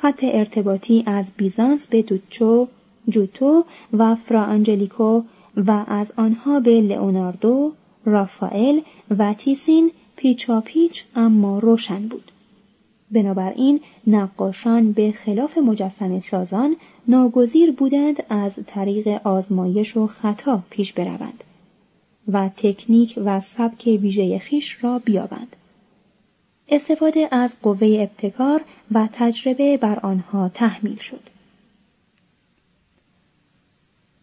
خط ارتباطی از بیزانس به دوچو، جوتو و فرا آنجلیکو و از آنها به لئوناردو، رافائل و تیسین پیچا پیچ اما روشن بود. بنابراین نقاشان به خلاف مجسم سازان ناگزیر بودند از طریق آزمایش و خطا پیش بروند و تکنیک و سبک ویژه خیش را بیابند. استفاده از قوه ابتکار و تجربه بر آنها تحمیل شد.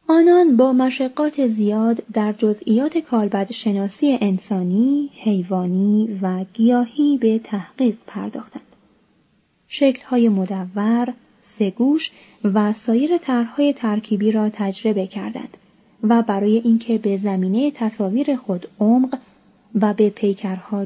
آنان با مشقات زیاد در جزئیات کالبد شناسی انسانی، حیوانی و گیاهی به تحقیق پرداختند. شکل‌های مدور، سگوش و سایر طرحهای ترکیبی را تجربه کردند و برای اینکه به زمینه تصاویر خود عمق و به پیکرها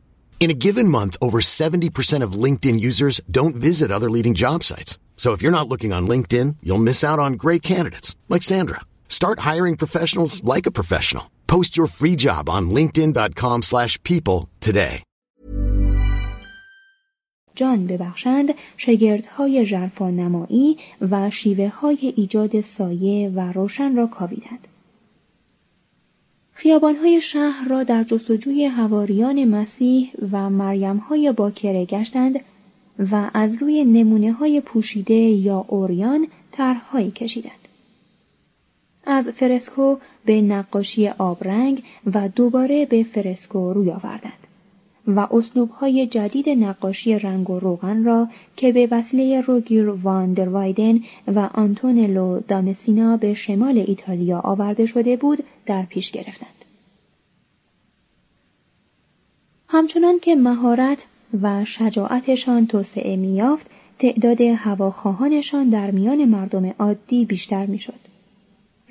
In a given month, over 70% of LinkedIn users don't visit other leading job sites. So if you're not looking on LinkedIn, you'll miss out on great candidates like Sandra. Start hiring professionals like a professional. Post your free job on linkedin.com/people today. جان ببخشند شگردهای ژرفا نمایی و شیوه های ایجاد سایه و روشن را کاویدند. خیابانهای شهر را در جستجوی هواریان مسیح و مریمهای باکره گشتند و از روی نمونه های پوشیده یا اوریان طرحهایی کشیدند. از فرسکو به نقاشی آبرنگ و دوباره به فرسکو روی آوردند و اسلوبهای جدید نقاشی رنگ و روغن را که به وسیله روگیر وان وایدن و آنتونلو دامسینا به شمال ایتالیا آورده شده بود در پیش گرفتند. همچنان که مهارت و شجاعتشان توسعه میافت تعداد هواخواهانشان در میان مردم عادی بیشتر می‌شد.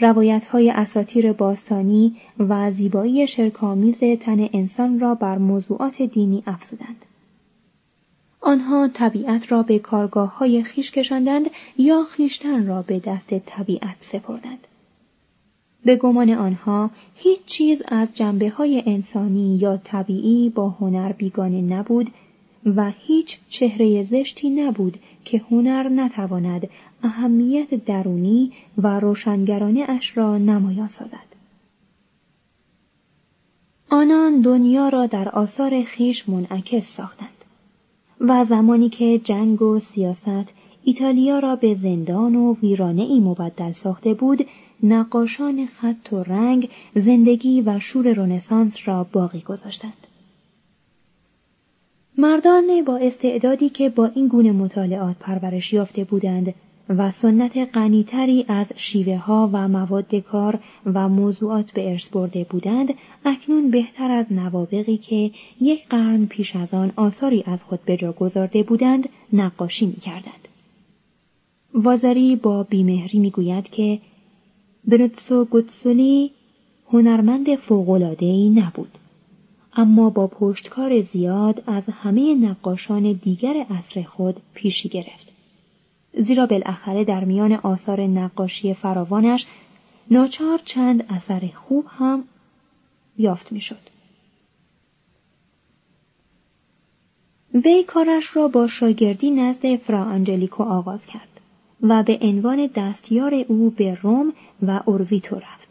روایت های اساتیر باستانی و زیبایی شرکامیز تن انسان را بر موضوعات دینی افزودند. آنها طبیعت را به کارگاه های خیش کشاندند یا خیشتن را به دست طبیعت سپردند. به گمان آنها هیچ چیز از جنبه های انسانی یا طبیعی با هنر بیگانه نبود و هیچ چهره زشتی نبود که هنر نتواند اهمیت درونی و روشنگرانه اش را نمایان سازد. آنان دنیا را در آثار خیش منعکس ساختند و زمانی که جنگ و سیاست ایتالیا را به زندان و ویرانه ای مبدل ساخته بود نقاشان خط و رنگ زندگی و شور رنسانس را باقی گذاشتند. مردان با استعدادی که با این گونه مطالعات پرورش یافته بودند و سنت غنیتری از شیوه ها و مواد کار و موضوعات به ارث برده بودند اکنون بهتر از نوابقی که یک قرن پیش از آن آثاری از خود به جا گذارده بودند نقاشی می کردند. وازاری با بیمهری می گوید که برتسو گوتسولی هنرمند فوقلادهی نبود. اما با پشتکار زیاد از همه نقاشان دیگر عصر خود پیشی گرفت. زیرا بالاخره در میان آثار نقاشی فراوانش ناچار چند اثر خوب هم یافت می‌شد. وی کارش را با شاگردی نزد فرا انجلیکو آغاز کرد و به عنوان دستیار او به روم و اورویتو رفت.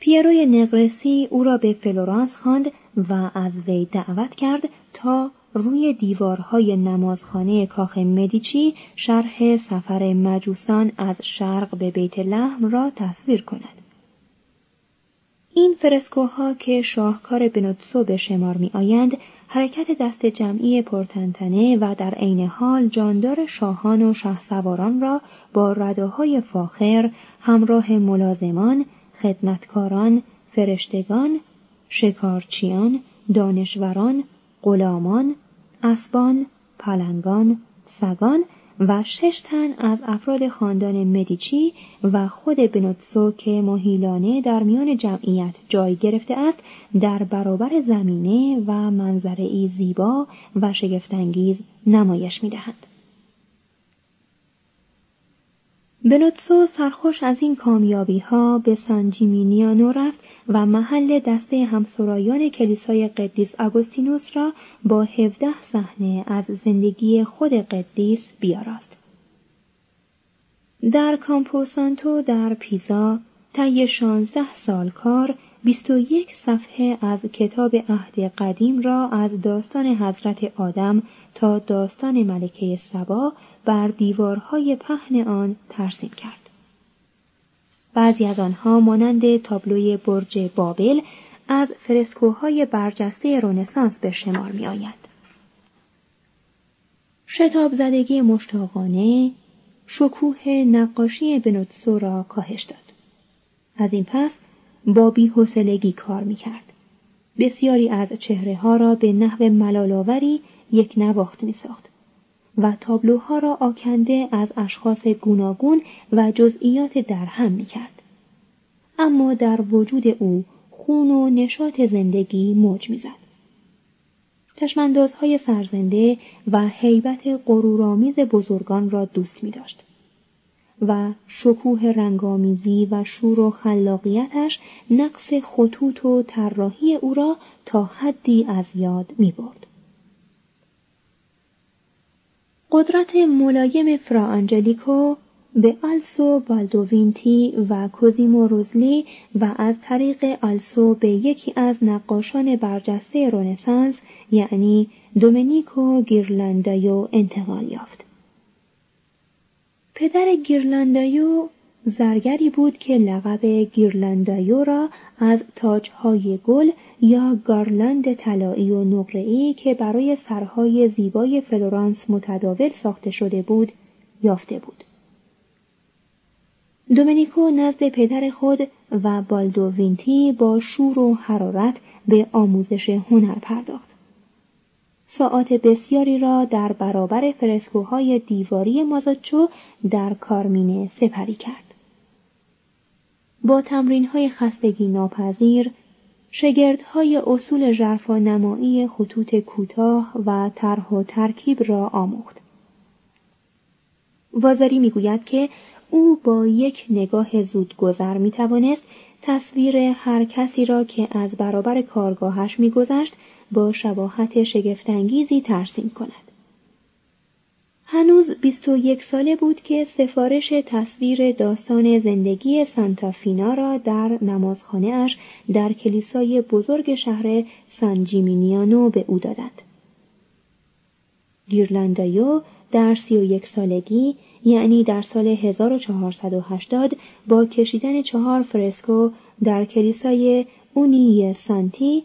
پیروی نقرسی او را به فلورانس خواند و از وی دعوت کرد تا روی دیوارهای نمازخانه کاخ مدیچی شرح سفر مجوسان از شرق به بیت لحم را تصویر کند. این فرسکوها که شاهکار بنوتسو به شمار می آیند، حرکت دست جمعی پرتنتنه و در عین حال جاندار شاهان و شهسواران را با رداهای فاخر همراه ملازمان، خدمتکاران، فرشتگان، شکارچیان، دانشوران، غلامان، اسبان، پلنگان، سگان و شش تن از افراد خاندان مدیچی و خود بنوتسو که مهیلانه در میان جمعیت جای گرفته است در برابر زمینه و منظره زیبا و شگفتانگیز نمایش می‌دهند. بنوتسو سرخوش از این کامیابی ها به سانجیمینیانو رفت و محل دسته همسرایان کلیسای قدیس آگوستینوس را با هفده صحنه از زندگی خود قدیس بیاراست. در کامپوسانتو در پیزا طی شانزده سال کار بیست و یک صفحه از کتاب عهد قدیم را از داستان حضرت آدم تا داستان ملکه سبا بر دیوارهای پهن آن ترسیم کرد. بعضی از آنها مانند تابلوی برج بابل از فرسکوهای برجسته رونسانس به شمار می آید. شتاب زدگی مشتاقانه شکوه نقاشی بنوتسو را کاهش داد. از این پس با بیحسلگی کار می کرد. بسیاری از چهره ها را به نحو ملالاوری یک نواخت می ساخت. و تابلوها را آکنده از اشخاص گوناگون و جزئیات درهم می کرد. اما در وجود او خون و نشاط زندگی موج می‌زد. چشماندازهای سرزنده و حیبت غرورآمیز بزرگان را دوست می داشت. و شکوه رنگامیزی و شور و خلاقیتش نقص خطوط و طراحی او را تا حدی از یاد می برد. قدرت ملایم فرا آنجلیکو به آلسو بالدووینتی و کوزیمو روزلی و از طریق آلسو به یکی از نقاشان برجسته رونسانس یعنی دومینیکو گیرلاندایو انتقال یافت. پدر گیرلاندایو زرگری بود که لقب گیرلاندایو را از تاجهای گل یا garland طلایی و نقره‌ای که برای سرهای زیبای فلورانس متداول ساخته شده بود یافته بود. دومینیکو نزد پدر خود و بالدو وینتی با شور و حرارت به آموزش هنر پرداخت. ساعات بسیاری را در برابر فرسکوهای دیواری مازاچو در کارمینه سپری کرد. با تمرین های خستگی ناپذیر شگردهای اصول ژرفا نمایی خطوط کوتاه و طرح و ترکیب را آموخت. وازاری می‌گوید که او با یک نگاه زود گذر می توانست تصویر هر کسی را که از برابر کارگاهش میگذشت با شباهت شگفتانگیزی ترسیم کند. هنوز بیست و یک ساله بود که سفارش تصویر داستان زندگی سانتافینا را در نمازخانه اش در کلیسای بزرگ شهر سانجیمینیانو به او دادند. گیرلاندایو در سی و یک سالگی یعنی در سال 1480 با کشیدن چهار فرسکو در کلیسای اونی سانتی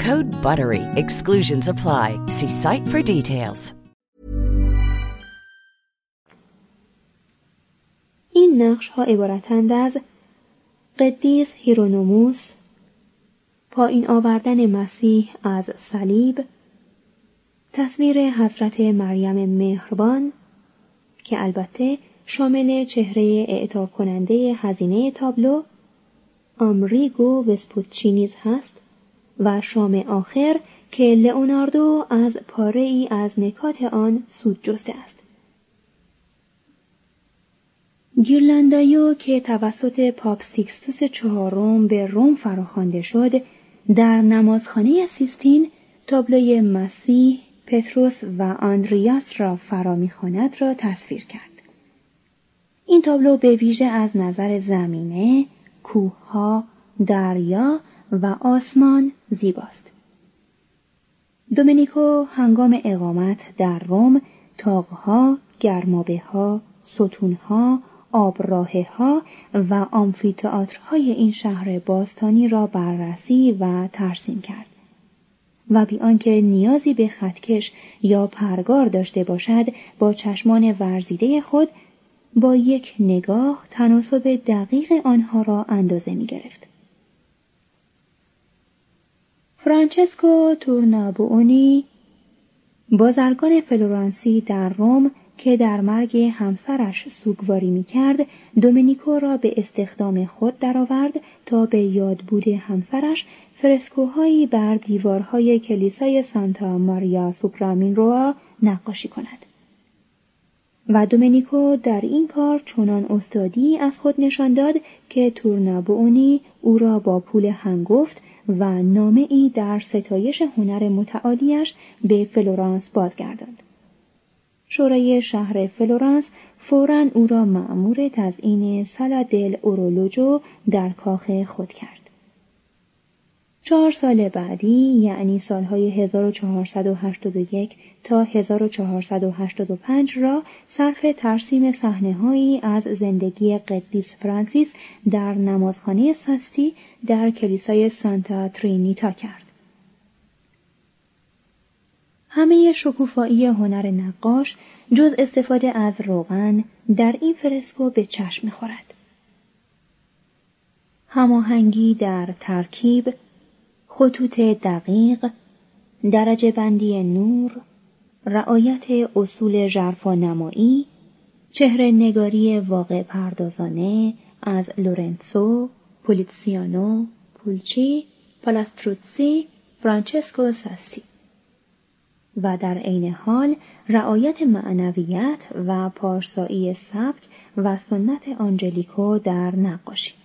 Code BUTTERY. Exclusions apply. See site for details. این نقش ها عبارتند از قدیس هیرونوموس پایین آوردن مسیح از صلیب تصویر حضرت مریم مهربان که البته شامل چهره اعطا کننده هزینه تابلو آمریگو وسپوتچی نیز هست و شام آخر که لئوناردو از پاره ای از نکات آن سود جسته است. گیرلندایو که توسط پاپ سیکستوس چهارم به روم فراخوانده شد در نمازخانه سیستین تابلوی مسیح پتروس و آندریاس را فرا می‌خواند را تصویر کرد این تابلو به ویژه از نظر زمینه کوهها دریا و آسمان زیباست دومینیکو هنگام اقامت در روم تاقها گرمابه ها ستونها آبراهه ها و آمفیتئاترهای این شهر باستانی را بررسی و ترسیم کرد و بی آنکه نیازی به خطکش یا پرگار داشته باشد با چشمان ورزیده خود با یک نگاه تناسب دقیق آنها را اندازه می گرفت. فرانچسکو تورنابونی بازرگان فلورانسی در روم که در مرگ همسرش سوگواری می کرد دومینیکو را به استخدام خود درآورد تا به یادبود همسرش فرسکوهایی بر دیوارهای کلیسای سانتا ماریا سوپرا مینروا نقاشی کند. و دومینیکو در این کار چنان استادی از خود نشان داد که تورنابونی او را با پول هنگفت و نامه ای در ستایش هنر متعالیش به فلورانس بازگرداند. شورای شهر فلورانس فورا او را مأمور تزئین سالا دل اورولوجو در کاخ خود کرد. چهار سال بعدی یعنی سالهای 1481 تا 1485 را صرف ترسیم صحنههایی از زندگی قدیس فرانسیس در نمازخانه سستی در کلیسای سانتا ترینیتا کرد. همه شکوفایی هنر نقاش جز استفاده از روغن در این فرسکو به چشم می‌خورد. هماهنگی در ترکیب خطوط دقیق درجه بندی نور رعایت اصول ژرفا نمایی چهره نگاری واقع پردازانه از لورنسو پولیتسیانو پولچی پالاستروتسی فرانچسکو ساستی. و در عین حال رعایت معنویت و پارسایی سبک و سنت آنجلیکو در نقاشی.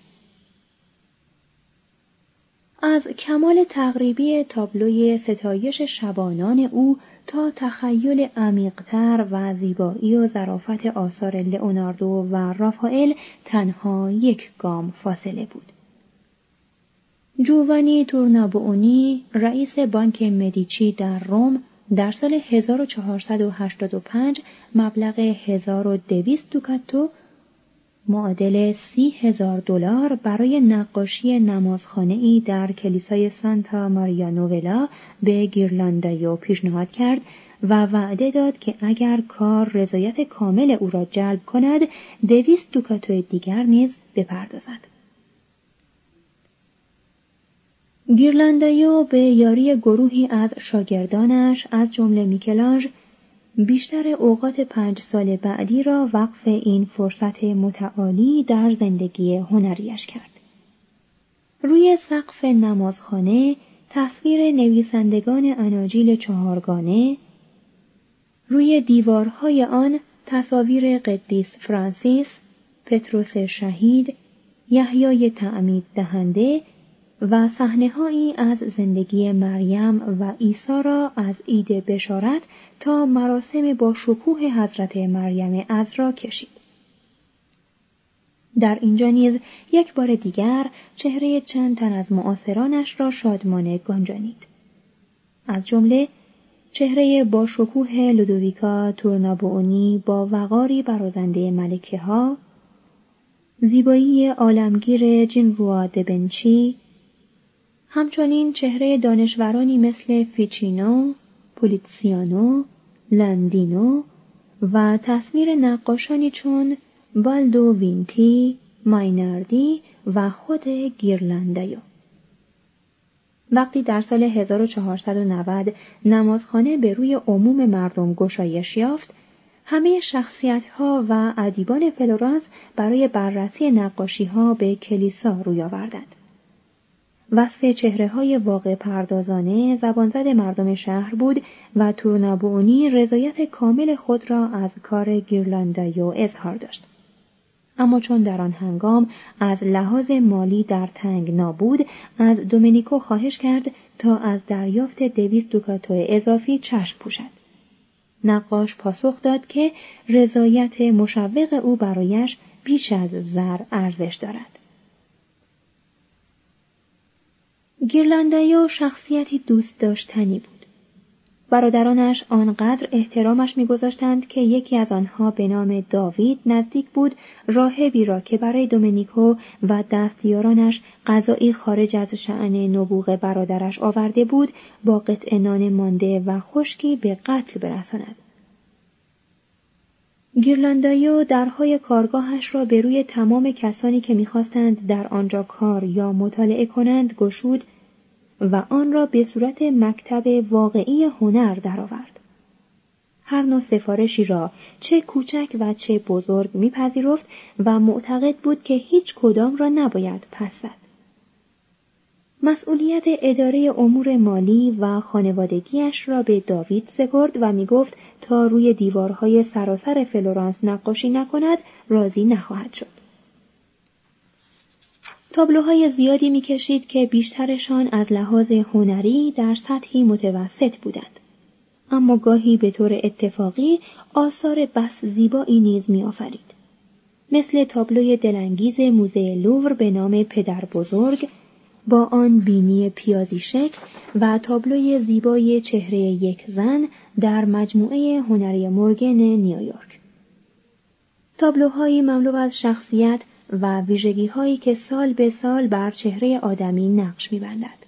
از کمال تقریبی تابلوی ستایش شبانان او تا تخیل عمیقتر و زیبایی و ظرافت آثار لئوناردو و رافائل تنها یک گام فاصله بود. جوانی تورنابونی رئیس بانک مدیچی در روم در سال 1485 مبلغ 1200 دوکاتو معادل سی هزار دلار برای نقاشی نمازخانه ای در کلیسای سانتا ماریا نوولا به گیرلاندایو پیشنهاد کرد و وعده داد که اگر کار رضایت کامل او را جلب کند دویست دوکاتو دیگر نیز بپردازد. گیرلندایو به یاری گروهی از شاگردانش از جمله میکلانژ بیشتر اوقات پنج سال بعدی را وقف این فرصت متعالی در زندگی هنریش کرد. روی سقف نمازخانه تصویر نویسندگان اناجیل چهارگانه روی دیوارهای آن تصاویر قدیس فرانسیس، پتروس شهید، یحیای تعمید دهنده و صحنههایی از زندگی مریم و عیسی را از عید بشارت تا مراسم با شکوه حضرت مریم را کشید. در اینجا نیز یک بار دیگر چهره چند تن از معاصرانش را شادمانه گنجانید. از جمله چهره با شکوه لودویکا تورنابونی با وقاری برازنده ملکه ها، زیبایی عالمگیر جینروا دبنچی، همچنین چهره دانشورانی مثل فیچینو، پولیتسیانو، لندینو و تصویر نقاشانی چون بالدو وینتی، مایناردی و خود گیرلندایو. وقتی در سال 1490 نمازخانه به روی عموم مردم گشایش یافت، همه شخصیت ها و ادیبان فلورانس برای بررسی نقاشی ها به کلیسا روی آوردند. وصف چهره های واقع پردازانه زبانزد مردم شهر بود و تورنابونی رضایت کامل خود را از کار گیرلندایو اظهار داشت. اما چون در آن هنگام از لحاظ مالی در تنگ نابود از دومینیکو خواهش کرد تا از دریافت دویست دوکاتو اضافی چشم پوشد. نقاش پاسخ داد که رضایت مشوق او برایش بیش از زر ارزش دارد. گیرلندایو شخصیتی دوست داشتنی بود. برادرانش آنقدر احترامش میگذاشتند که یکی از آنها به نام داوید نزدیک بود راهبی را که برای دومینیکو و دستیارانش غذایی خارج از شعن نبوغ برادرش آورده بود با قطع نان مانده و خشکی به قتل برساند گیرلندایو درهای کارگاهش را به روی تمام کسانی که می‌خواستند در آنجا کار یا مطالعه کنند گشود و آن را به صورت مکتب واقعی هنر درآورد. هر نوع سفارشی را چه کوچک و چه بزرگ میپذیرفت و معتقد بود که هیچ کدام را نباید پس. مسئولیت اداره امور مالی و خانوادگیش را به داوید سپرد و می‌گفت تا روی دیوارهای سراسر فلورانس نقاشی نکند راضی نخواهد شد. تابلوهای زیادی می‌کشید که بیشترشان از لحاظ هنری در سطحی متوسط بودند. اما گاهی به طور اتفاقی آثار بس زیبایی نیز میآفرید. مثل تابلوی دلانگیز موزه لوور به نام پدر بزرگ با آن بینی پیازی شکل و تابلوی زیبای چهره یک زن در مجموعه هنری مورگن نیویورک. تابلوهایی مملو از شخصیت و ویژگی هایی که سال به سال بر چهره آدمی نقش میبندد.